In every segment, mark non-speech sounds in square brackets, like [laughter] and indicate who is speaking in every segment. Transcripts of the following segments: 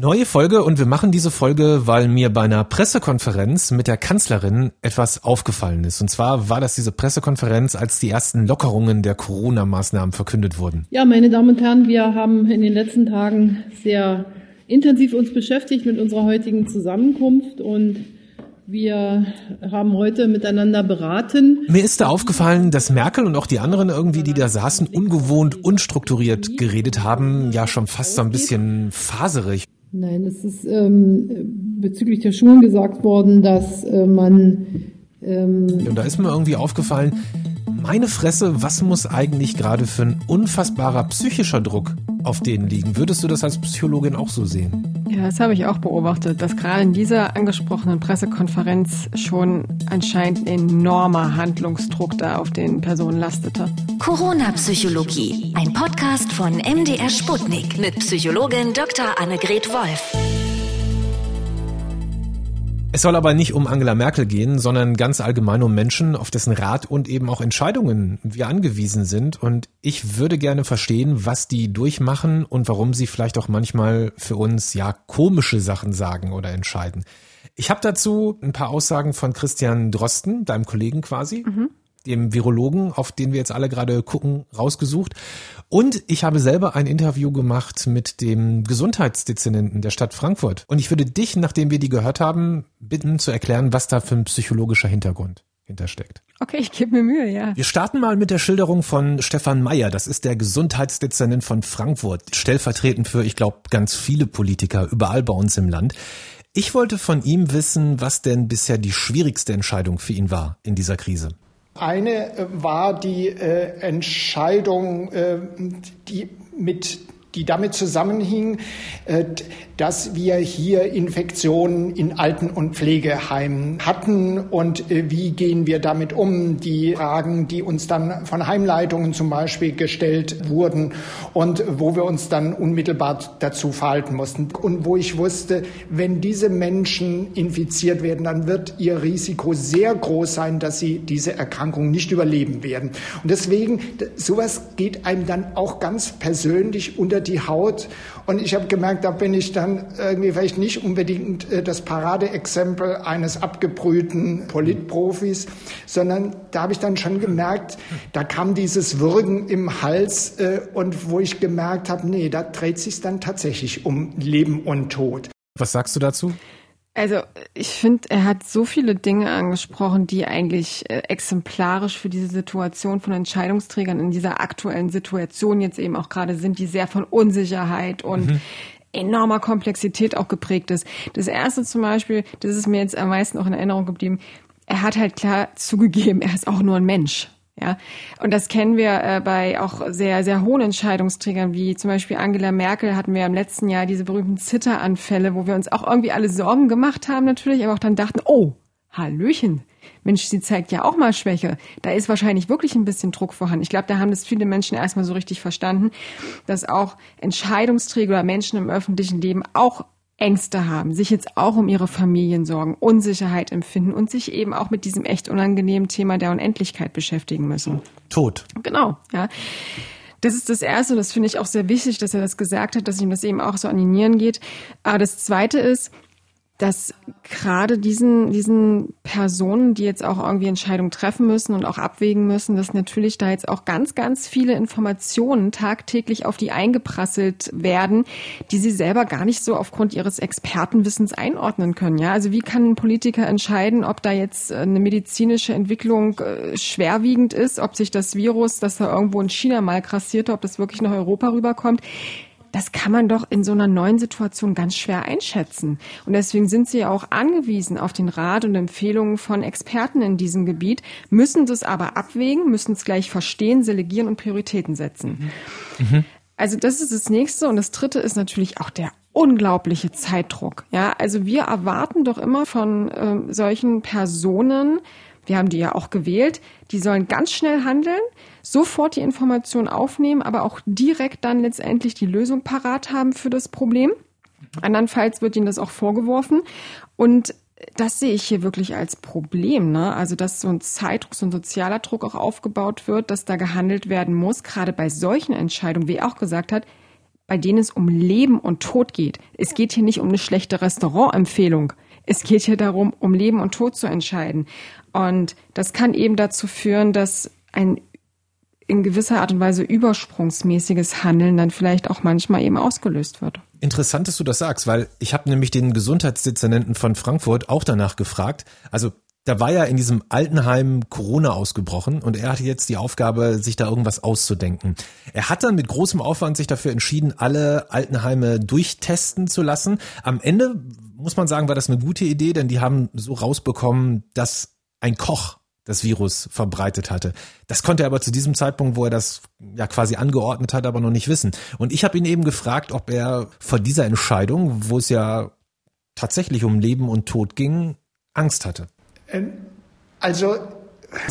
Speaker 1: Neue Folge und wir machen diese Folge, weil mir bei einer Pressekonferenz mit der Kanzlerin etwas aufgefallen ist. Und zwar war das diese Pressekonferenz, als die ersten Lockerungen der Corona-Maßnahmen verkündet wurden.
Speaker 2: Ja, meine Damen und Herren, wir haben in den letzten Tagen sehr intensiv uns beschäftigt mit unserer heutigen Zusammenkunft und wir haben heute miteinander beraten.
Speaker 1: Mir ist da aufgefallen, dass Merkel und auch die anderen irgendwie, die da saßen, ungewohnt, unstrukturiert geredet haben, ja schon fast so ein bisschen faserig.
Speaker 2: Nein, es ist ähm, bezüglich der Schulen gesagt worden, dass äh, man.
Speaker 1: Ähm und da ist mir irgendwie aufgefallen, meine Fresse, was muss eigentlich gerade für ein unfassbarer psychischer Druck auf denen liegen? Würdest du das als Psychologin auch so sehen?
Speaker 3: Ja, das habe ich auch beobachtet, dass gerade in dieser angesprochenen Pressekonferenz schon anscheinend enormer Handlungsdruck da auf den Personen lastete.
Speaker 4: Corona-Psychologie, ein Podcast von MDR Sputnik mit Psychologin Dr. Annegret Wolf.
Speaker 1: Es soll aber nicht um Angela Merkel gehen, sondern ganz allgemein um Menschen, auf dessen Rat und eben auch Entscheidungen wir angewiesen sind. Und ich würde gerne verstehen, was die durchmachen und warum sie vielleicht auch manchmal für uns ja komische Sachen sagen oder entscheiden. Ich habe dazu ein paar Aussagen von Christian Drosten, deinem Kollegen quasi. Mhm dem Virologen, auf den wir jetzt alle gerade gucken, rausgesucht. Und ich habe selber ein Interview gemacht mit dem Gesundheitsdezernenten der Stadt Frankfurt. Und ich würde dich, nachdem wir die gehört haben, bitten zu erklären, was da für ein psychologischer Hintergrund hintersteckt.
Speaker 3: Okay, ich gebe mir Mühe, ja.
Speaker 1: Wir starten mal mit der Schilderung von Stefan Meyer. Das ist der Gesundheitsdezernent von Frankfurt, stellvertretend für, ich glaube, ganz viele Politiker überall bei uns im Land. Ich wollte von ihm wissen, was denn bisher die schwierigste Entscheidung für ihn war in dieser Krise.
Speaker 5: Eine äh, war die äh, Entscheidung, äh, die mit die damit zusammenhing, äh, dass wir hier Infektionen in Alten- und Pflegeheimen hatten. Und äh, wie gehen wir damit um, die Fragen, die uns dann von Heimleitungen zum Beispiel gestellt wurden und wo wir uns dann unmittelbar dazu verhalten mussten. Und wo ich wusste, wenn diese Menschen infiziert werden, dann wird ihr Risiko sehr groß sein, dass sie diese Erkrankung nicht überleben werden. Und deswegen, sowas geht einem dann auch ganz persönlich unter die Haut. Und ich habe gemerkt, da bin ich dann irgendwie vielleicht nicht unbedingt äh, das Paradeexempel eines abgebrühten Politprofis, sondern da habe ich dann schon gemerkt, da kam dieses Würgen im Hals äh, und wo ich gemerkt habe, nee, da dreht sich dann tatsächlich um Leben und Tod.
Speaker 1: Was sagst du dazu?
Speaker 3: Also ich finde, er hat so viele Dinge angesprochen, die eigentlich äh, exemplarisch für diese Situation von Entscheidungsträgern in dieser aktuellen Situation jetzt eben auch gerade sind, die sehr von Unsicherheit und mhm. enormer Komplexität auch geprägt ist. Das erste zum Beispiel, das ist mir jetzt am meisten auch in Erinnerung geblieben, er hat halt klar zugegeben, er ist auch nur ein Mensch. Ja, und das kennen wir äh, bei auch sehr, sehr hohen Entscheidungsträgern, wie zum Beispiel Angela Merkel hatten wir im letzten Jahr diese berühmten Zitteranfälle, wo wir uns auch irgendwie alle Sorgen gemacht haben natürlich, aber auch dann dachten, oh, Hallöchen, Mensch, sie zeigt ja auch mal Schwäche. Da ist wahrscheinlich wirklich ein bisschen Druck vorhanden. Ich glaube, da haben das viele Menschen erstmal so richtig verstanden, dass auch Entscheidungsträger oder Menschen im öffentlichen Leben auch Ängste haben, sich jetzt auch um ihre Familien sorgen, Unsicherheit empfinden und sich eben auch mit diesem echt unangenehmen Thema der Unendlichkeit beschäftigen müssen.
Speaker 1: Tod.
Speaker 3: Genau, ja. Das ist das Erste und das finde ich auch sehr wichtig, dass er das gesagt hat, dass ihm das eben auch so an die Nieren geht. Aber das Zweite ist, dass gerade diesen, diesen Personen, die jetzt auch irgendwie Entscheidungen treffen müssen und auch abwägen müssen, dass natürlich da jetzt auch ganz, ganz viele Informationen tagtäglich auf die eingeprasselt werden, die sie selber gar nicht so aufgrund ihres Expertenwissens einordnen können. Ja, also wie kann ein Politiker entscheiden, ob da jetzt eine medizinische Entwicklung äh, schwerwiegend ist, ob sich das Virus, das da irgendwo in China mal grassierte, ob das wirklich nach Europa rüberkommt? Das kann man doch in so einer neuen Situation ganz schwer einschätzen. Und deswegen sind sie ja auch angewiesen auf den Rat und Empfehlungen von Experten in diesem Gebiet, müssen das aber abwägen, müssen es gleich verstehen, selegieren und Prioritäten setzen. Mhm. Also das ist das nächste. Und das dritte ist natürlich auch der unglaubliche Zeitdruck. Ja, also wir erwarten doch immer von äh, solchen Personen, wir haben die ja auch gewählt, die sollen ganz schnell handeln, sofort die Information aufnehmen, aber auch direkt dann letztendlich die Lösung parat haben für das Problem. Andernfalls wird ihnen das auch vorgeworfen. Und das sehe ich hier wirklich als Problem. Ne? Also, dass so ein Zeitdruck, so ein sozialer Druck auch aufgebaut wird, dass da gehandelt werden muss, gerade bei solchen Entscheidungen, wie er auch gesagt hat, bei denen es um Leben und Tod geht. Es geht hier nicht um eine schlechte Restaurantempfehlung. Es geht hier darum, um Leben und Tod zu entscheiden. Und das kann eben dazu führen, dass ein in gewisser Art und Weise übersprungsmäßiges Handeln dann vielleicht auch manchmal eben ausgelöst wird.
Speaker 1: Interessant, dass du das sagst, weil ich habe nämlich den Gesundheitsdezernenten von Frankfurt auch danach gefragt. Also da war ja in diesem Altenheim Corona ausgebrochen und er hatte jetzt die Aufgabe, sich da irgendwas auszudenken. Er hat dann mit großem Aufwand sich dafür entschieden, alle Altenheime durchtesten zu lassen. Am Ende muss man sagen, war das eine gute Idee, denn die haben so rausbekommen, dass ein Koch das Virus verbreitet hatte. Das konnte er aber zu diesem Zeitpunkt, wo er das ja quasi angeordnet hat, aber noch nicht wissen. Und ich habe ihn eben gefragt, ob er vor dieser Entscheidung, wo es ja tatsächlich um Leben und Tod ging, Angst hatte.
Speaker 5: Ähm, also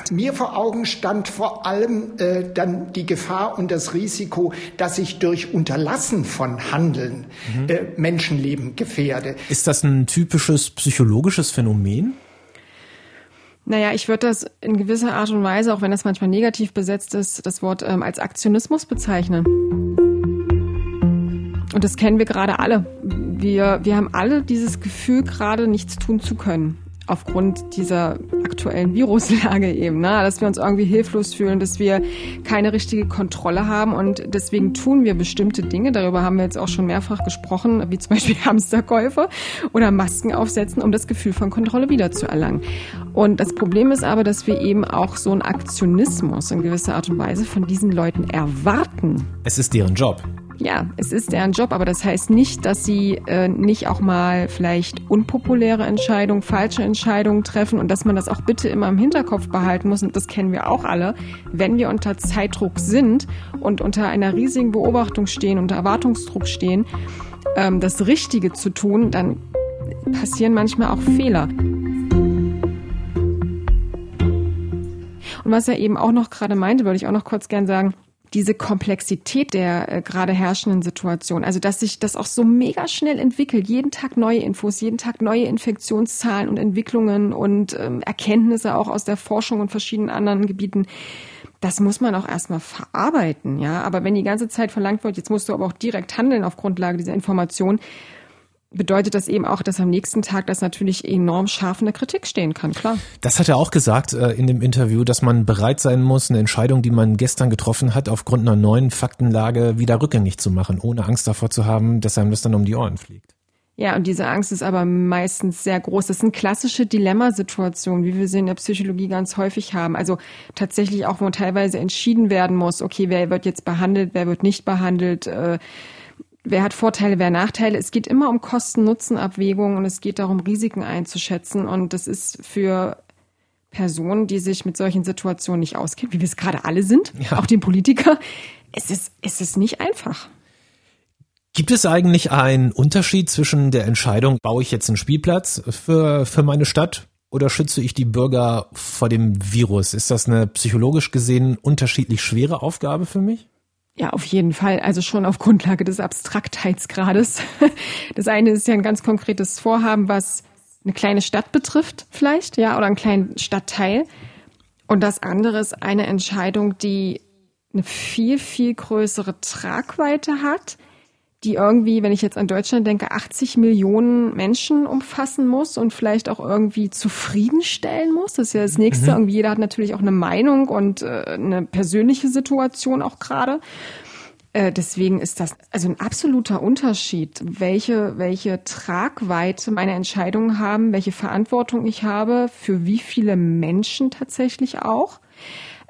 Speaker 5: mir vor Augen stand vor allem äh, dann die Gefahr und das Risiko, dass ich durch Unterlassen von Handeln mhm. äh, Menschenleben gefährde.
Speaker 1: Ist das ein typisches psychologisches Phänomen?
Speaker 3: Naja, ich würde das in gewisser Art und Weise, auch wenn das manchmal negativ besetzt ist, das Wort ähm, als Aktionismus bezeichnen. Und das kennen wir gerade alle. Wir, wir haben alle dieses Gefühl, gerade nichts tun zu können aufgrund dieser aktuellen Viruslage eben, ne? dass wir uns irgendwie hilflos fühlen, dass wir keine richtige Kontrolle haben und deswegen tun wir bestimmte Dinge. Darüber haben wir jetzt auch schon mehrfach gesprochen, wie zum Beispiel [laughs] Hamsterkäufe oder Masken aufsetzen, um das Gefühl von Kontrolle wiederzuerlangen. Und das Problem ist aber, dass wir eben auch so einen Aktionismus in gewisser Art und Weise von diesen Leuten erwarten.
Speaker 1: Es ist deren Job
Speaker 3: ja, es ist deren Job, aber das heißt nicht, dass sie äh, nicht auch mal vielleicht unpopuläre Entscheidungen, falsche Entscheidungen treffen und dass man das auch bitte immer im Hinterkopf behalten muss. Und das kennen wir auch alle. Wenn wir unter Zeitdruck sind und unter einer riesigen Beobachtung stehen, unter Erwartungsdruck stehen, ähm, das Richtige zu tun, dann passieren manchmal auch Fehler. Und was er eben auch noch gerade meinte, wollte ich auch noch kurz gern sagen, diese Komplexität der äh, gerade herrschenden Situation, also dass sich das auch so mega schnell entwickelt, jeden Tag neue Infos, jeden Tag neue Infektionszahlen und Entwicklungen und ähm, Erkenntnisse auch aus der Forschung und verschiedenen anderen Gebieten. Das muss man auch erstmal verarbeiten, ja. Aber wenn die ganze Zeit verlangt wird, jetzt musst du aber auch direkt handeln auf Grundlage dieser Information, bedeutet das eben auch, dass am nächsten Tag das natürlich enorm scharf in der Kritik stehen kann, klar.
Speaker 1: Das hat er auch gesagt äh, in dem Interview, dass man bereit sein muss, eine Entscheidung, die man gestern getroffen hat, aufgrund einer neuen Faktenlage wieder rückgängig zu machen, ohne Angst davor zu haben, dass einem das dann um die Ohren fliegt.
Speaker 3: Ja, und diese Angst ist aber meistens sehr groß. Das sind klassische Dilemmasituationen, wie wir sie in der Psychologie ganz häufig haben. Also tatsächlich auch, wo teilweise entschieden werden muss, okay, wer wird jetzt behandelt, wer wird nicht behandelt, äh, wer hat Vorteile, wer Nachteile. Es geht immer um Kosten-Nutzen-Abwägungen und es geht darum, Risiken einzuschätzen. Und das ist für Personen, die sich mit solchen Situationen nicht auskennen, wie wir es gerade alle sind, ja. auch den Politiker, es ist, es ist nicht einfach.
Speaker 1: Gibt es eigentlich einen Unterschied zwischen der Entscheidung, baue ich jetzt einen Spielplatz für, für meine Stadt oder schütze ich die Bürger vor dem Virus? Ist das eine psychologisch gesehen unterschiedlich schwere Aufgabe für mich?
Speaker 3: Ja, auf jeden Fall. Also schon auf Grundlage des Abstraktheitsgrades. [laughs] Das eine ist ja ein ganz konkretes Vorhaben, was eine kleine Stadt betrifft, vielleicht, ja, oder einen kleinen Stadtteil. Und das andere ist eine Entscheidung, die eine viel, viel größere Tragweite hat, die irgendwie, wenn ich jetzt an Deutschland denke, 80 Millionen Menschen umfassen muss und vielleicht auch irgendwie zufriedenstellen muss. Das ist ja das Nächste. Mhm. Irgendwie jeder hat natürlich auch eine Meinung und äh, eine persönliche Situation auch gerade. Äh, deswegen ist das also ein absoluter Unterschied, welche, welche Tragweite meine Entscheidungen haben, welche Verantwortung ich habe, für wie viele Menschen tatsächlich auch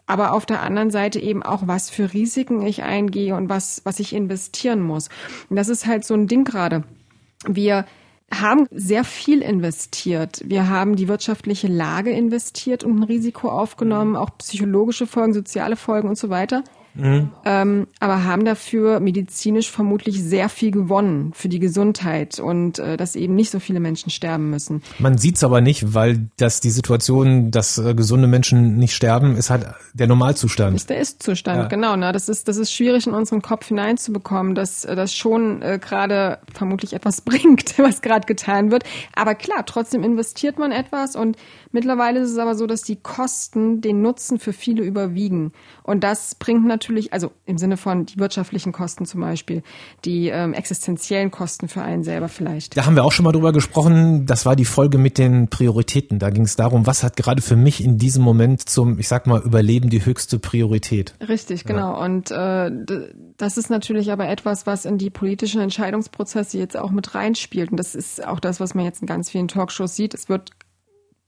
Speaker 3: aber auf der anderen Seite eben auch, was für Risiken ich eingehe und was, was ich investieren muss. Und das ist halt so ein Ding gerade. Wir haben sehr viel investiert. Wir haben die wirtschaftliche Lage investiert und ein Risiko aufgenommen, auch psychologische Folgen, soziale Folgen und so weiter. Mhm. Ähm, aber haben dafür medizinisch vermutlich sehr viel gewonnen für die Gesundheit und äh, dass eben nicht so viele Menschen sterben müssen.
Speaker 1: Man sieht es aber nicht, weil das die Situation, dass äh, gesunde Menschen nicht sterben, ist halt der Normalzustand.
Speaker 3: Ist der Ist-Zustand, ja. genau. Ne? Das ist das ist schwierig in unseren Kopf hineinzubekommen, dass äh, das schon äh, gerade vermutlich etwas [laughs] bringt, was gerade getan wird. Aber klar, trotzdem investiert man etwas und mittlerweile ist es aber so, dass die Kosten den Nutzen für viele überwiegen und das bringt natürlich natürlich, also im Sinne von die wirtschaftlichen Kosten zum Beispiel, die ähm, existenziellen Kosten für einen selber vielleicht.
Speaker 1: Da haben wir auch schon mal drüber gesprochen. Das war die Folge mit den Prioritäten. Da ging es darum, was hat gerade für mich in diesem Moment zum, ich sag mal, Überleben die höchste Priorität.
Speaker 3: Richtig, genau. Ja. Und äh, das ist natürlich aber etwas, was in die politischen Entscheidungsprozesse jetzt auch mit reinspielt. Und das ist auch das, was man jetzt in ganz vielen Talkshows sieht. Es wird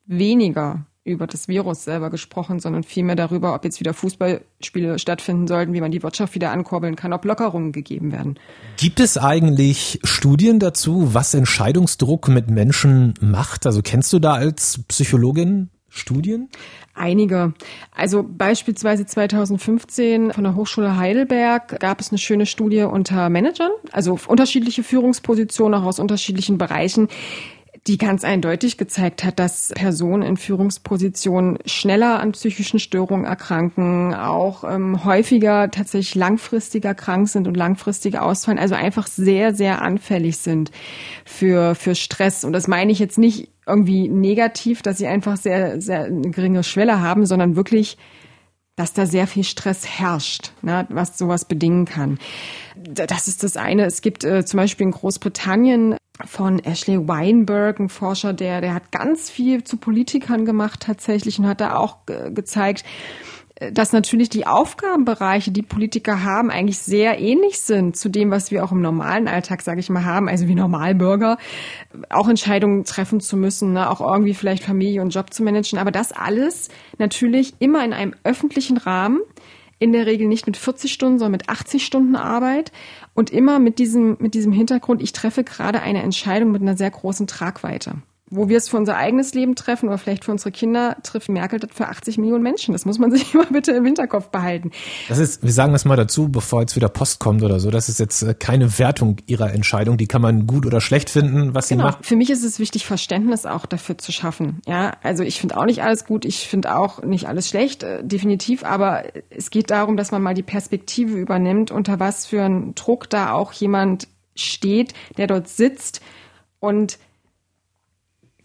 Speaker 3: weniger über das Virus selber gesprochen, sondern vielmehr darüber, ob jetzt wieder Fußballspiele stattfinden sollten, wie man die Wirtschaft wieder ankurbeln kann, ob Lockerungen gegeben werden.
Speaker 1: Gibt es eigentlich Studien dazu, was Entscheidungsdruck mit Menschen macht? Also kennst du da als Psychologin Studien?
Speaker 3: Einige. Also beispielsweise 2015 von der Hochschule Heidelberg gab es eine schöne Studie unter Managern, also unterschiedliche Führungspositionen auch aus unterschiedlichen Bereichen die ganz eindeutig gezeigt hat, dass Personen in Führungspositionen schneller an psychischen Störungen erkranken, auch ähm, häufiger tatsächlich langfristiger krank sind und langfristig ausfallen, also einfach sehr, sehr anfällig sind für, für Stress. Und das meine ich jetzt nicht irgendwie negativ, dass sie einfach sehr, sehr eine geringe Schwelle haben, sondern wirklich dass da sehr viel Stress herrscht, ne, was sowas bedingen kann. Das ist das eine. Es gibt äh, zum Beispiel in Großbritannien von Ashley Weinberg, ein Forscher, der, der hat ganz viel zu Politikern gemacht tatsächlich und hat da auch ge gezeigt, dass natürlich die Aufgabenbereiche, die Politiker haben, eigentlich sehr ähnlich sind zu dem, was wir auch im normalen Alltag, sage ich mal, haben, also wie Normalbürger, auch Entscheidungen treffen zu müssen, ne? auch irgendwie vielleicht Familie und Job zu managen, aber das alles natürlich immer in einem öffentlichen Rahmen, in der Regel nicht mit 40 Stunden, sondern mit 80 Stunden Arbeit. Und immer mit diesem, mit diesem Hintergrund, ich treffe gerade eine Entscheidung mit einer sehr großen Tragweite wo wir es für unser eigenes Leben treffen oder vielleicht für unsere Kinder, trifft Merkel das für 80 Millionen Menschen. Das muss man [laughs] sich immer bitte im Hinterkopf behalten.
Speaker 1: Das ist, wir sagen das mal dazu, bevor jetzt wieder Post kommt oder so, das ist jetzt äh, keine Wertung ihrer Entscheidung. Die kann man gut oder schlecht finden, was genau. sie macht.
Speaker 3: Für mich ist es wichtig, Verständnis auch dafür zu schaffen. Ja, also ich finde auch nicht alles gut, ich finde auch nicht alles schlecht, äh, definitiv, aber es geht darum, dass man mal die Perspektive übernimmt, unter was für ein Druck da auch jemand steht, der dort sitzt und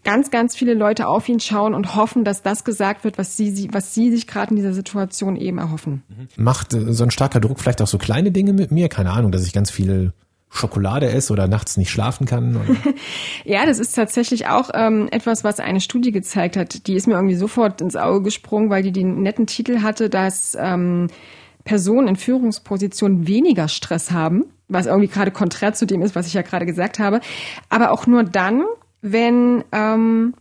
Speaker 3: ganz, ganz viele Leute auf ihn schauen und hoffen, dass das gesagt wird, was sie, was sie sich gerade in dieser Situation eben erhoffen.
Speaker 1: Macht äh, so ein starker Druck vielleicht auch so kleine Dinge mit mir? Keine Ahnung, dass ich ganz viel Schokolade esse oder nachts nicht schlafen kann? [laughs]
Speaker 3: ja, das ist tatsächlich auch ähm, etwas, was eine Studie gezeigt hat. Die ist mir irgendwie sofort ins Auge gesprungen, weil die den netten Titel hatte, dass ähm, Personen in Führungspositionen weniger Stress haben, was irgendwie gerade konträr zu dem ist, was ich ja gerade gesagt habe, aber auch nur dann, wenn ähm,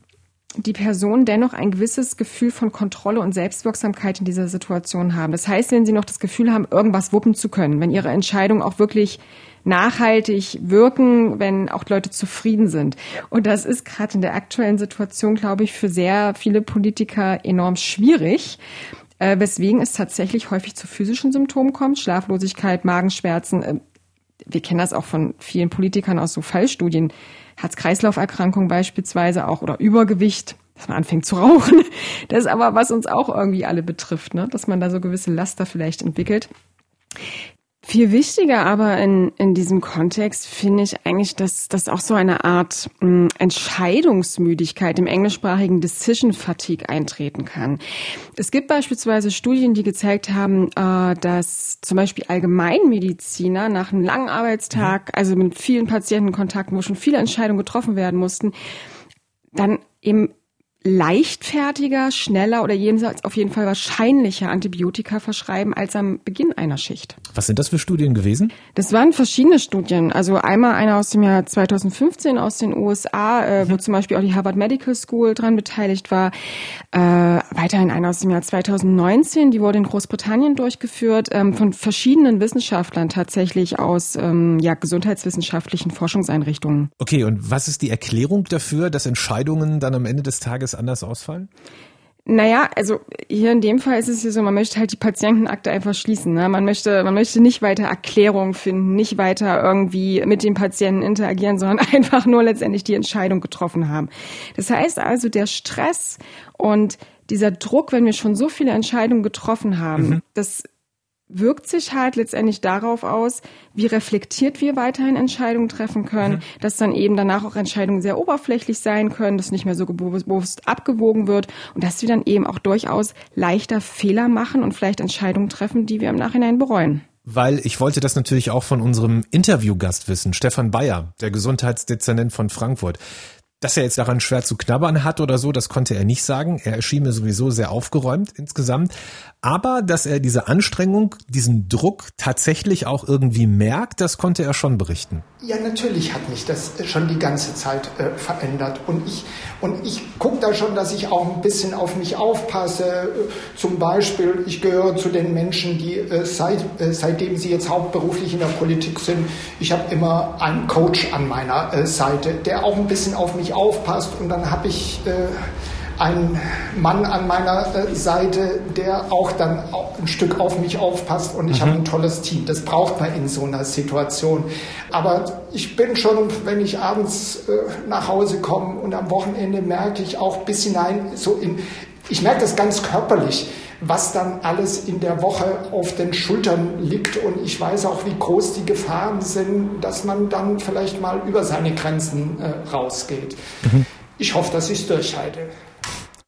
Speaker 3: die Person dennoch ein gewisses Gefühl von Kontrolle und Selbstwirksamkeit in dieser Situation haben. Das heißt, wenn sie noch das Gefühl haben, irgendwas wuppen zu können, wenn ihre Entscheidungen auch wirklich nachhaltig wirken, wenn auch Leute zufrieden sind. Und das ist gerade in der aktuellen Situation, glaube ich, für sehr viele Politiker enorm schwierig, äh, weswegen es tatsächlich häufig zu physischen Symptomen kommt, Schlaflosigkeit, Magenschmerzen. Äh, wir kennen das auch von vielen Politikern aus so Fallstudien Herz-Kreislauf-Erkrankung beispielsweise auch oder Übergewicht, dass man anfängt zu rauchen. [laughs] Das ist aber, was uns auch irgendwie alle betrifft, ne? dass man da so gewisse Laster vielleicht entwickelt. Viel wichtiger aber in, in diesem Kontext finde ich eigentlich, dass das auch so eine Art mh, hm, Entscheidungsmüdigkeit im englischsprachigen Decision Fatigue eintreten kann. Es gibt beispielsweise Studien, die gezeigt haben, äh, dass zum Beispiel Allgemeinmediziner nach einem langen Arbeitstag, also mit vielen Patientenkontakten, wo schon viele Entscheidungen getroffen werden mussten, dann eben leichtfertiger, schneller oder jedenfalls auf jeden Fall wahrscheinlicher Antibiotika verschreiben als am Beginn einer Schicht.
Speaker 1: Was sind das für Studien gewesen?
Speaker 3: Das waren verschiedene Studien. Also einmal eine aus dem Jahr 2015 aus den USA, äh, mhm. wo zum Beispiel auch die Harvard Medical School dran beteiligt war. Äh, weiterhin eine aus dem Jahr 2019, die wurde in Großbritannien durchgeführt, ähm, von verschiedenen Wissenschaftlern tatsächlich aus ähm, ja, gesundheitswissenschaftlichen Forschungseinrichtungen.
Speaker 1: Okay, und was ist die Erklärung dafür, dass Entscheidungen dann am Ende des Tages anders ausfallen?
Speaker 3: Naja, also hier in dem Fall ist es ja so, man möchte halt die Patientenakte einfach schließen. Ne? Man möchte, man möchte nicht weiter Erklärungen finden, nicht weiter irgendwie mit dem Patienten interagieren, sondern [laughs] einfach nur letztendlich die Entscheidung getroffen haben. Das heißt also, der Stress und dieser Druck, wenn wir schon so viele Entscheidungen getroffen haben, mhm. das wirkt sich halt letztendlich darauf aus, wie reflektiert wir weiterhin Entscheidungen treffen können, mhm. dass dann eben danach auch Entscheidungen sehr oberflächlich sein können, dass nicht mehr so bewusst abgewogen wird und dass wir dann eben auch durchaus leichter Fehler machen und vielleicht Entscheidungen treffen, die wir im Nachhinein bereuen
Speaker 1: weil ich wollte das natürlich auch von unserem Interviewgast wissen, Stefan Bayer, der Gesundheitsdezernent von Frankfurt. Dass er jetzt daran schwer zu knabbern hat oder so, das konnte er nicht sagen. Er erschien mir sowieso sehr aufgeräumt insgesamt. Aber dass er diese Anstrengung, diesen Druck tatsächlich auch irgendwie merkt, das konnte er schon berichten.
Speaker 5: Ja, natürlich hat mich das schon die ganze Zeit äh, verändert. Und ich, und ich gucke da schon, dass ich auch ein bisschen auf mich aufpasse. Zum Beispiel, ich gehöre zu den Menschen, die äh, seit, äh, seitdem sie jetzt hauptberuflich in der Politik sind, ich habe immer einen Coach an meiner äh, Seite, der auch ein bisschen auf mich aufpasst. Und dann habe ich ein Mann an meiner äh, Seite, der auch dann ein Stück auf mich aufpasst und ich mhm. habe ein tolles Team. Das braucht man in so einer Situation. Aber ich bin schon, wenn ich abends äh, nach Hause komme und am Wochenende merke ich auch bis hinein so in, ich merke das ganz körperlich, was dann alles in der Woche auf den Schultern liegt und ich weiß auch, wie groß die Gefahren sind, dass man dann vielleicht mal über seine Grenzen äh, rausgeht. Mhm. Ich hoffe, dass ich es durchhalte.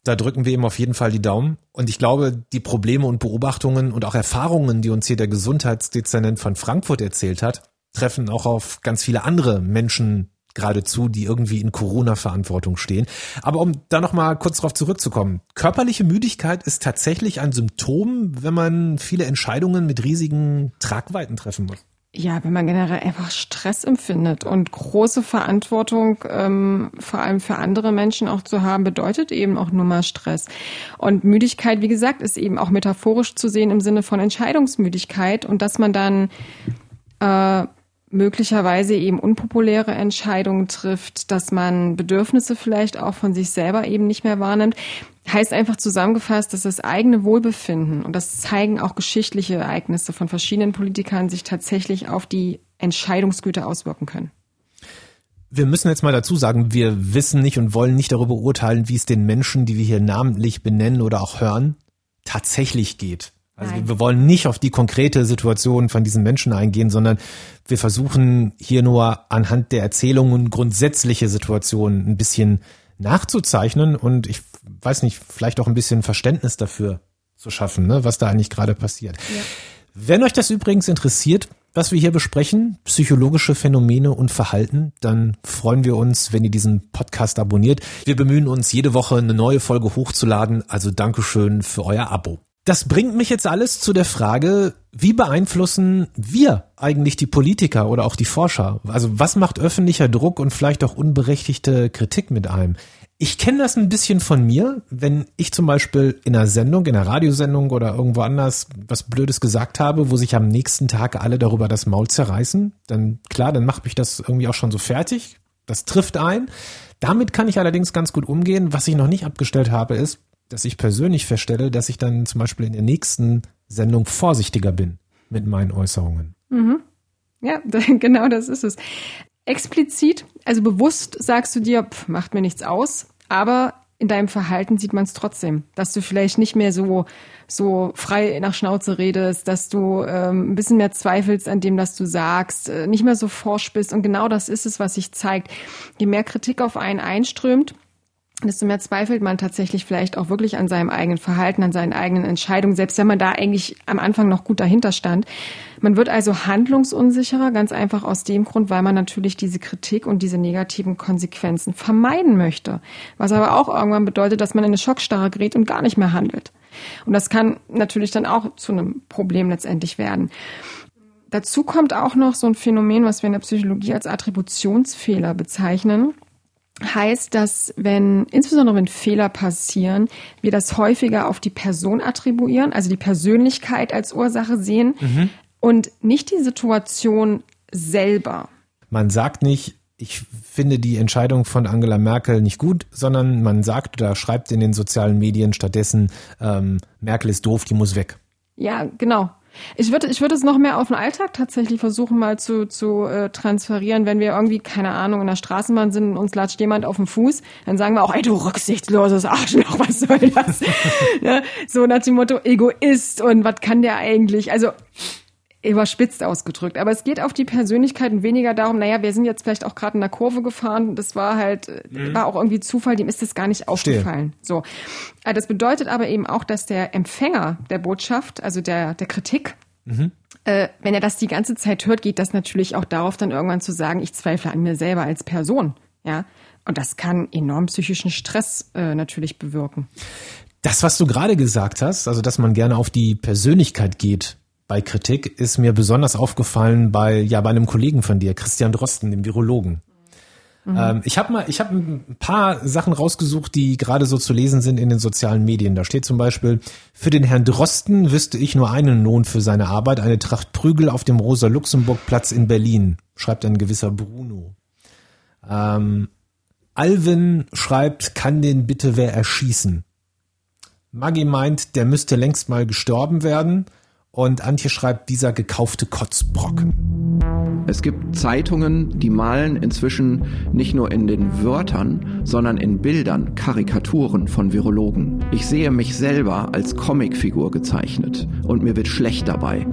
Speaker 1: Da drücken wir ihm auf jeden Fall die Daumen. Und ich glaube, die Probleme und Beobachtungen und auch Erfahrungen, die uns hier der Gesundheitsdezernent von Frankfurt erzählt hat, treffen auch auf ganz viele andere Menschen geradezu, die irgendwie in Corona-Verantwortung stehen. Aber um da nochmal kurz darauf zurückzukommen. Körperliche Müdigkeit ist tatsächlich ein Symptom, wenn man viele Entscheidungen mit riesigen Tragweiten treffen muss.
Speaker 3: Ja, wenn man generell einfach Stress empfindet und große Verantwortung ähm, vor allem für andere Menschen auch zu haben, bedeutet eben auch nur mal Stress. Und Müdigkeit, wie gesagt, ist eben auch metaphorisch zu sehen im Sinne von Entscheidungsmüdigkeit und dass man dann äh, möglicherweise eben unpopuläre Entscheidungen trifft, dass man Bedürfnisse vielleicht auch von sich selber eben nicht mehr wahrnimmt. Heißt einfach zusammengefasst, dass das eigene Wohlbefinden und das zeigen auch geschichtliche Ereignisse von verschiedenen Politikern sich tatsächlich auf die Entscheidungsgüter auswirken können.
Speaker 1: Wir müssen jetzt mal dazu sagen, wir wissen nicht und wollen nicht darüber urteilen, wie es den Menschen, die wir hier namentlich benennen oder auch hören, tatsächlich geht. Also Nein. wir wollen nicht auf die konkrete Situation von diesen Menschen eingehen, sondern wir versuchen hier nur anhand der Erzählungen grundsätzliche Situationen ein bisschen nachzuzeichnen und ich weiß nicht, vielleicht auch ein bisschen Verständnis dafür zu schaffen, ne, was da eigentlich gerade passiert. Ja. Wenn euch das übrigens interessiert, was wir hier besprechen, psychologische Phänomene und Verhalten, dann freuen wir uns, wenn ihr diesen Podcast abonniert. Wir bemühen uns, jede Woche eine neue Folge hochzuladen, also Dankeschön für euer Abo. Das bringt mich jetzt alles zu der Frage, wie beeinflussen wir eigentlich die Politiker oder auch die Forscher? Also was macht öffentlicher Druck und vielleicht auch unberechtigte Kritik mit einem? Ich kenne das ein bisschen von mir, wenn ich zum Beispiel in einer Sendung, in einer Radiosendung oder irgendwo anders was Blödes gesagt habe, wo sich am nächsten Tag alle darüber das Maul zerreißen, dann klar, dann macht mich das irgendwie auch schon so fertig. Das trifft ein. Damit kann ich allerdings ganz gut umgehen. Was ich noch nicht abgestellt habe, ist, dass ich persönlich feststelle, dass ich dann zum Beispiel in der nächsten Sendung vorsichtiger bin mit meinen Äußerungen.
Speaker 3: Mhm. Ja, [laughs] genau das ist es. Explizit, also bewusst sagst du dir, pff, macht mir nichts aus, aber in deinem Verhalten sieht man es trotzdem, dass du vielleicht nicht mehr so so frei nach Schnauze redest, dass du ähm, ein bisschen mehr zweifelst an dem, was du sagst, äh, nicht mehr so forsch bist und genau das ist es, was sich zeigt. Je mehr Kritik auf einen einströmt, desto mehr zweifelt man tatsächlich vielleicht auch wirklich an seinem eigenen Verhalten, an seinen eigenen Entscheidungen, selbst wenn man da eigentlich am Anfang noch gut dahinter stand. Man wird also handlungsunsicherer, ganz einfach aus dem Grund, weil man natürlich diese Kritik und diese negativen Konsequenzen vermeiden möchte. Was aber auch irgendwann bedeutet, dass man in eine Schockstarre gerät und gar nicht mehr handelt. Und das kann natürlich dann auch zu einem Problem letztendlich werden. Dazu kommt auch noch so ein Phänomen, was wir in der Psychologie als Attributionsfehler bezeichnen heißt, dass wenn, insbesondere wenn Fehler passieren, wir das häufiger auf die Person attribuieren, also die Persönlichkeit als Ursache sehen mhm. und nicht die Situation selber.
Speaker 1: Man sagt nicht, ich finde die Entscheidung von Angela Merkel nicht gut, sondern man sagt oder schreibt in den sozialen Medien stattdessen, ähm, Merkel ist doof, die muss weg.
Speaker 3: Ja, genau. Ich würde, ich würde es noch mehr auf den Alltag tatsächlich versuchen mal zu, zu äh, transferieren. Wenn wir irgendwie, keine Ahnung, in der Straßenbahn sind und uns latscht jemand auf den Fuß, dann sagen wir auch, ey, du rücksichtsloses Arschloch, [laughs] was soll das? [laughs] ja, so nach dem Motto Egoist und was kann der eigentlich? Also überspitzt ausgedrückt. Aber es geht auf die Persönlichkeit und weniger darum, naja, wir sind jetzt vielleicht auch gerade in der Kurve gefahren, das war halt, mhm. war auch irgendwie Zufall, dem ist das gar nicht aufgefallen. So. Äh, das bedeutet aber eben auch, dass der Empfänger der Botschaft, also der, der Kritik, mhm. äh, wenn er das die ganze Zeit hört, geht das natürlich auch darauf, dann irgendwann zu sagen, ich zweifle an mir selber als Person. Ja. Und das kann enorm psychischen Stress äh, natürlich bewirken.
Speaker 1: Das, was du gerade gesagt hast, also dass man gerne auf die Persönlichkeit geht, bei Kritik ist mir besonders aufgefallen bei ja bei einem Kollegen von dir, Christian Drosten, dem Virologen. Mhm. Ähm, ich habe mal, ich habe ein paar Sachen rausgesucht, die gerade so zu lesen sind in den sozialen Medien. Da steht zum Beispiel: Für den Herrn Drosten wüsste ich nur einen Lohn für seine Arbeit: eine Tracht Prügel auf dem Rosa-Luxemburg-Platz in Berlin. Schreibt ein gewisser Bruno. Ähm, Alvin schreibt: Kann den bitte wer erschießen? Maggie meint, der müsste längst mal gestorben werden. Und Antje schreibt, dieser gekaufte Kotzbrocken.
Speaker 6: Es gibt Zeitungen, die malen inzwischen nicht nur in den Wörtern, sondern in Bildern Karikaturen von Virologen. Ich sehe mich selber als Comicfigur gezeichnet und mir wird schlecht dabei.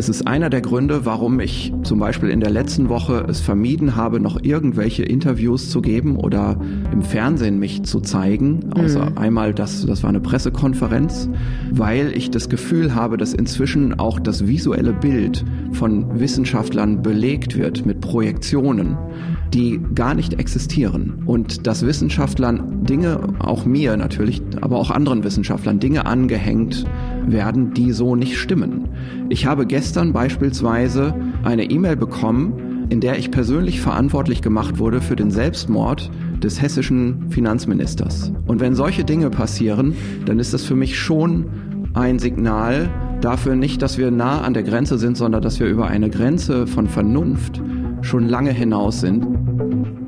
Speaker 6: Es ist einer der Gründe, warum ich zum Beispiel in der letzten Woche es vermieden habe, noch irgendwelche Interviews zu geben oder im Fernsehen mich zu zeigen. Außer mhm. einmal, das, das war eine Pressekonferenz, weil ich das Gefühl habe, dass inzwischen auch das visuelle Bild von Wissenschaftlern belegt wird mit Projektionen, die gar nicht existieren. Und dass Wissenschaftlern Dinge, auch mir natürlich, aber auch anderen Wissenschaftlern Dinge angehängt werden, die so nicht stimmen. Ich habe gestern beispielsweise eine E-Mail bekommen, in der ich persönlich verantwortlich gemacht wurde für den Selbstmord des hessischen Finanzministers. Und wenn solche Dinge passieren, dann ist das für mich schon ein Signal dafür nicht, dass wir nah an der Grenze sind, sondern dass wir über eine Grenze von Vernunft schon lange hinaus sind.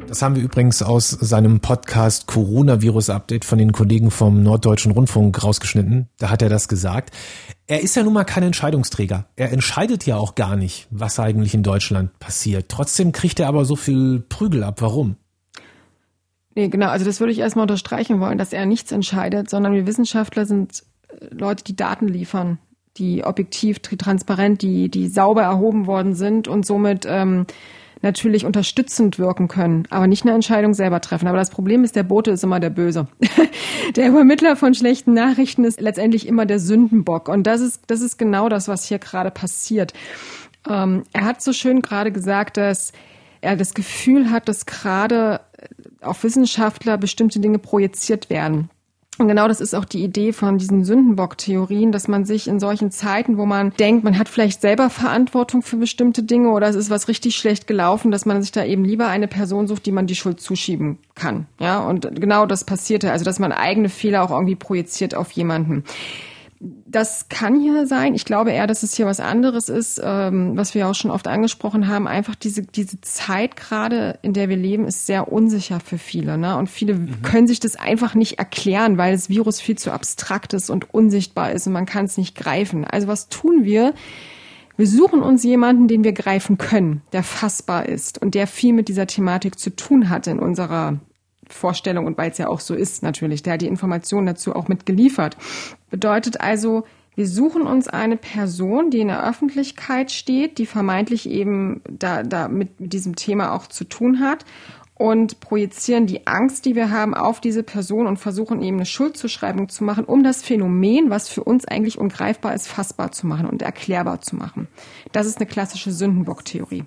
Speaker 1: Das haben wir übrigens aus seinem Podcast Coronavirus Update von den Kollegen vom Norddeutschen Rundfunk rausgeschnitten. Da hat er das gesagt. Er ist ja nun mal kein Entscheidungsträger. Er entscheidet ja auch gar nicht, was eigentlich in Deutschland passiert. Trotzdem kriegt er aber so viel Prügel ab. Warum?
Speaker 3: Nee, genau. Also das würde ich erstmal unterstreichen wollen, dass er nichts entscheidet, sondern wir Wissenschaftler sind äh, Leute, die Daten liefern, die objektiv, transparent, die, die sauber erhoben worden sind und somit ähm, natürlich unterstützend wirken können, aber nicht eine Entscheidung selber treffen. Aber das Problem ist, der Bote ist immer der Böse. [laughs] der Übermittler von schlechten Nachrichten ist letztendlich immer der Sündenbock. Und das ist, das ist genau das, was hier gerade passiert. Ähm, er hat so schön gerade gesagt, dass er das Gefühl hat, dass gerade auf Wissenschaftler bestimmte Dinge projiziert werden. Und genau das ist auch die Idee von diesen Sündenbock-Theorien, dass man sich in solchen Zeiten, wo man denkt, man hat vielleicht selber Verantwortung für bestimmte Dinge oder es ist was richtig schlecht gelaufen, dass man sich da eben lieber eine Person sucht, die man die Schuld zuschieben kann. Ja, und genau das passierte, also dass man eigene Fehler auch irgendwie projiziert auf jemanden. Das kann hier sein. Ich glaube eher, dass es hier was anderes ist, ähm, was wir auch schon oft angesprochen haben. Einfach diese, diese Zeit gerade, in der wir leben, ist sehr unsicher für viele. Ne? Und viele mhm. können sich das einfach nicht erklären, weil das Virus viel zu abstrakt ist und unsichtbar ist und man kann es nicht greifen. Also was tun wir? Wir suchen uns jemanden, den wir greifen können, der fassbar ist und der viel mit dieser Thematik zu tun hat in unserer Vorstellung und weil es ja auch so ist natürlich, der hat die Informationen dazu auch mitgeliefert. Bedeutet also, wir suchen uns eine Person, die in der Öffentlichkeit steht, die vermeintlich eben da, da mit, mit diesem Thema auch zu tun hat und projizieren die Angst, die wir haben, auf diese Person und versuchen eben eine Schuldzuschreibung zu machen, um das Phänomen, was für uns eigentlich ungreifbar ist, fassbar zu machen und erklärbar zu machen. Das ist eine klassische Sündenbock-Theorie.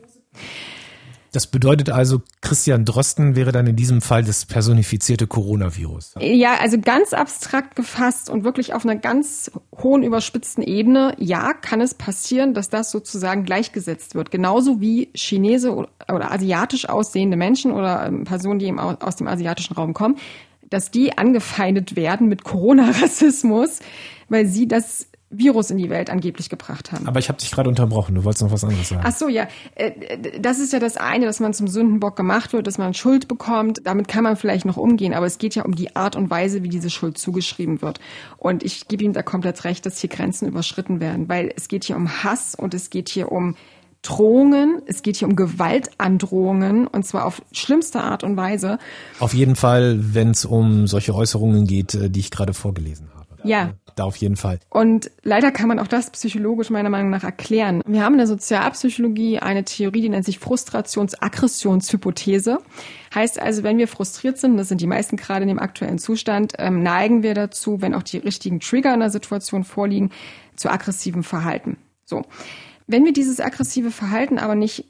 Speaker 1: Das bedeutet also, Christian Drosten wäre dann in diesem Fall das personifizierte Coronavirus.
Speaker 3: Ja, also ganz abstrakt gefasst und wirklich auf einer ganz hohen überspitzten Ebene, ja, kann es passieren, dass das sozusagen gleichgesetzt wird. Genauso wie Chinese oder asiatisch aussehende Menschen oder ähm, Personen, die aus dem asiatischen Raum kommen, dass die angefeindet werden mit Corona-Rassismus, weil sie das Virus in die Welt angeblich gebracht haben.
Speaker 1: Aber ich habe dich gerade unterbrochen. Du wolltest noch was anderes sagen.
Speaker 3: Ach so, ja. Äh, das ist ja das eine, dass man zum Sündenbock gemacht wird, dass man Schuld bekommt. Damit kann man vielleicht noch umgehen, aber es geht ja um die Art und Weise, wie diese Schuld zugeschrieben wird. Und ich gebe ihm da komplett recht, dass hier Grenzen überschritten werden, weil es geht hier um Hass und es geht hier um Drohungen, es geht hier um Gewaltandrohungen und zwar auf schlimmste Art und Weise.
Speaker 1: Auf jeden Fall, wenn es um solche Äußerungen geht, äh, die ich gerade vorgelesen habe.
Speaker 3: Ja.
Speaker 1: Da auf jeden Fall.
Speaker 3: Und leider kann man auch das psychologisch meiner Meinung nach erklären. Wir haben in der Sozialpsychologie eine Theorie, die nennt sich Frustrations-Aggressionshypothese. Heißt also, wenn wir frustriert sind, das sind die meisten gerade in dem aktuellen Zustand, ähm, neigen wir dazu, wenn auch die richtigen Trigger in der Situation vorliegen, zu aggressivem Verhalten. So. Wenn wir dieses aggressive Verhalten aber nicht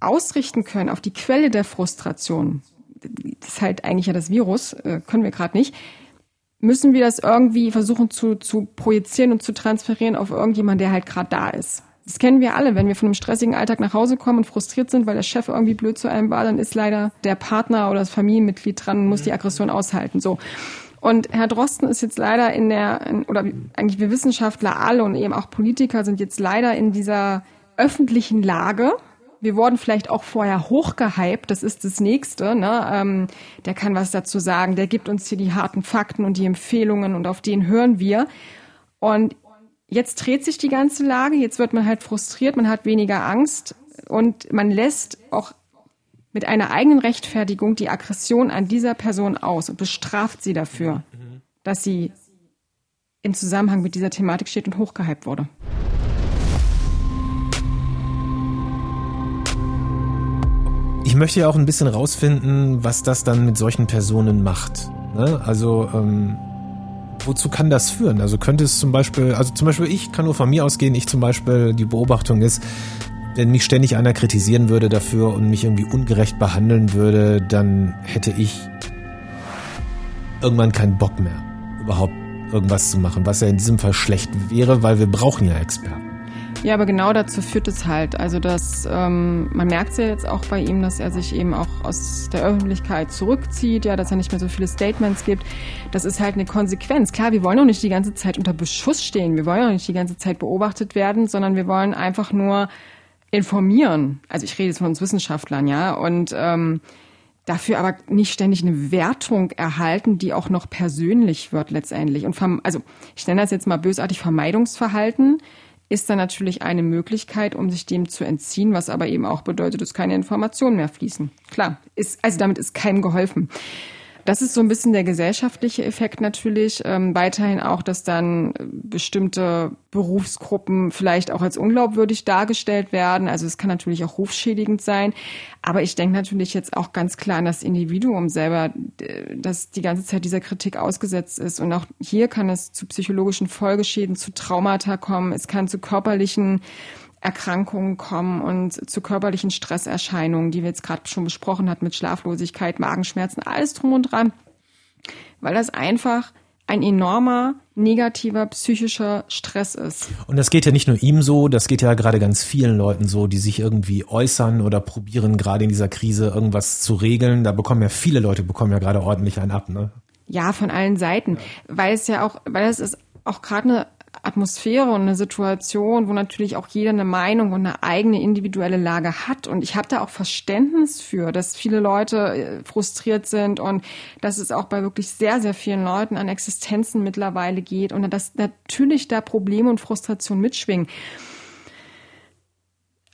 Speaker 3: ausrichten können auf die Quelle der Frustration, das ist halt eigentlich ja das Virus, äh, können wir gerade nicht, müssen wir das irgendwie versuchen zu, zu projizieren und zu transferieren auf irgendjemanden, der halt gerade da ist. Das kennen wir alle. Wenn wir von einem stressigen Alltag nach Hause kommen und frustriert sind, weil der Chef irgendwie blöd zu einem war, dann ist leider der Partner oder das Familienmitglied dran und muss die Aggression aushalten. So. Und Herr Drosten ist jetzt leider in der, oder eigentlich wir Wissenschaftler alle und eben auch Politiker sind jetzt leider in dieser öffentlichen Lage. Wir wurden vielleicht auch vorher hochgehypt, das ist das Nächste. Ne? Ähm, der kann was dazu sagen, der gibt uns hier die harten Fakten und die Empfehlungen und auf den hören wir. Und jetzt dreht sich die ganze Lage, jetzt wird man halt frustriert, man hat weniger Angst und man lässt auch mit einer eigenen Rechtfertigung die Aggression an dieser Person aus und bestraft sie dafür, dass sie im Zusammenhang mit dieser Thematik steht und hochgehypt wurde.
Speaker 1: Ich möchte ja auch ein bisschen rausfinden, was das dann mit solchen Personen macht. Ne? Also ähm, wozu kann das führen? Also könnte es zum Beispiel, also zum Beispiel ich kann nur von mir ausgehen, ich zum Beispiel, die Beobachtung ist, wenn mich ständig einer kritisieren würde dafür und mich irgendwie ungerecht behandeln würde, dann hätte ich irgendwann keinen Bock mehr, überhaupt irgendwas zu machen, was ja in diesem Fall schlecht wäre, weil wir brauchen ja Experten.
Speaker 3: Ja, aber genau dazu führt es halt. Also dass ähm, man merkt ja jetzt auch bei ihm, dass er sich eben auch aus der Öffentlichkeit zurückzieht, ja, dass er nicht mehr so viele Statements gibt. Das ist halt eine Konsequenz. Klar, wir wollen auch nicht die ganze Zeit unter Beschuss stehen, wir wollen auch nicht die ganze Zeit beobachtet werden, sondern wir wollen einfach nur informieren. Also ich rede jetzt von uns Wissenschaftlern, ja, und ähm, dafür aber nicht ständig eine Wertung erhalten, die auch noch persönlich wird letztendlich. Und also ich nenne das jetzt mal bösartig Vermeidungsverhalten ist dann natürlich eine Möglichkeit, um sich dem zu entziehen, was aber eben auch bedeutet, dass keine Informationen mehr fließen. Klar, ist, also damit ist keinem geholfen. Das ist so ein bisschen der gesellschaftliche Effekt natürlich. Ähm, weiterhin auch, dass dann bestimmte Berufsgruppen vielleicht auch als unglaubwürdig dargestellt werden. Also es kann natürlich auch rufschädigend sein. Aber ich denke natürlich jetzt auch ganz klar an das Individuum selber, das die ganze Zeit dieser Kritik ausgesetzt ist. Und auch hier kann es zu psychologischen Folgeschäden, zu Traumata kommen. Es kann zu körperlichen Erkrankungen kommen und zu körperlichen Stresserscheinungen, die wir jetzt gerade schon besprochen hatten mit Schlaflosigkeit, Magenschmerzen, alles drum und dran, weil das einfach ein enormer negativer psychischer Stress ist.
Speaker 1: Und das geht ja nicht nur ihm so, das geht ja gerade ganz vielen Leuten so, die sich irgendwie äußern oder probieren gerade in dieser Krise irgendwas zu regeln. Da bekommen ja viele Leute bekommen ja gerade ordentlich einen ab, ne?
Speaker 3: Ja, von allen Seiten, weil es ja auch, weil es ist auch gerade eine Atmosphäre und eine Situation, wo natürlich auch jeder eine Meinung und eine eigene individuelle Lage hat. Und ich habe da auch Verständnis für, dass viele Leute äh, frustriert sind und dass es auch bei wirklich sehr, sehr vielen Leuten an Existenzen mittlerweile geht und dass natürlich da Probleme und Frustration mitschwingen.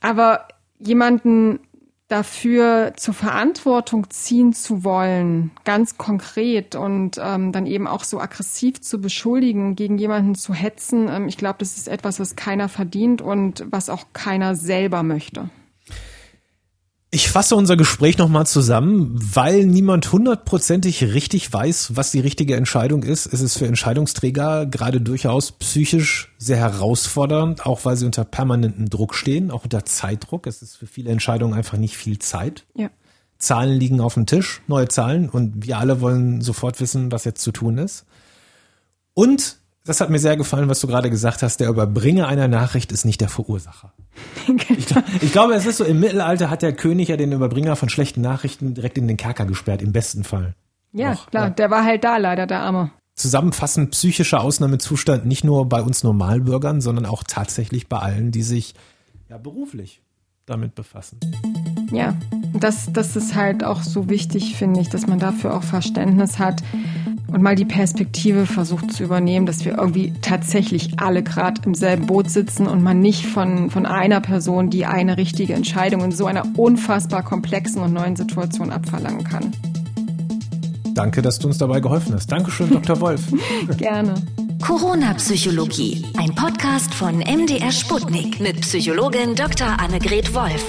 Speaker 3: Aber jemanden dafür zur Verantwortung ziehen zu wollen, ganz konkret und ähm, dann eben auch so aggressiv zu beschuldigen, gegen jemanden zu hetzen, ähm, ich glaube, das ist etwas, was keiner verdient und was auch keiner selber möchte.
Speaker 1: Ich fasse unser Gespräch nochmal zusammen, weil niemand hundertprozentig richtig weiß, was die richtige Entscheidung ist. Es ist für Entscheidungsträger gerade durchaus psychisch sehr herausfordernd, auch weil sie unter permanentem Druck stehen, auch unter Zeitdruck. Es ist für viele Entscheidungen einfach nicht viel Zeit.
Speaker 3: Ja.
Speaker 1: Zahlen liegen auf dem Tisch, neue Zahlen, und wir alle wollen sofort wissen, was jetzt zu tun ist. Und das hat mir sehr gefallen, was du gerade gesagt hast. Der Überbringer einer Nachricht ist nicht der Verursacher. ich, ich, glaube, es ist so, im Mittelalter hat der König ja den Überbringer von schlechten Nachrichten direkt in den Kerker gesperrt, im besten Fall.
Speaker 3: Ja, Noch, klar, ja. der war halt da leider, der Arme.
Speaker 1: zusammenfassend psychischer Ausnahmezustand nicht nur bei uns Normalbürgern, sondern auch tatsächlich bei allen, die sich ja beruflich damit befassen.
Speaker 3: Ja, das, das ist halt auch so wichtig, finde ich, dass man dafür auch Verständnis hat und mal die Perspektive versucht zu übernehmen, dass wir irgendwie tatsächlich alle gerade im selben Boot sitzen und man nicht von, von einer Person die eine richtige Entscheidung in so einer unfassbar komplexen und neuen Situation abverlangen kann.
Speaker 1: Danke, dass du uns dabei geholfen hast. Dankeschön, Dr. Wolf. [laughs]
Speaker 3: Gerne.
Speaker 4: Corona-Psychologie, ein Podcast von MDR Sputnik mit Psychologin Dr. Annegret Wolf.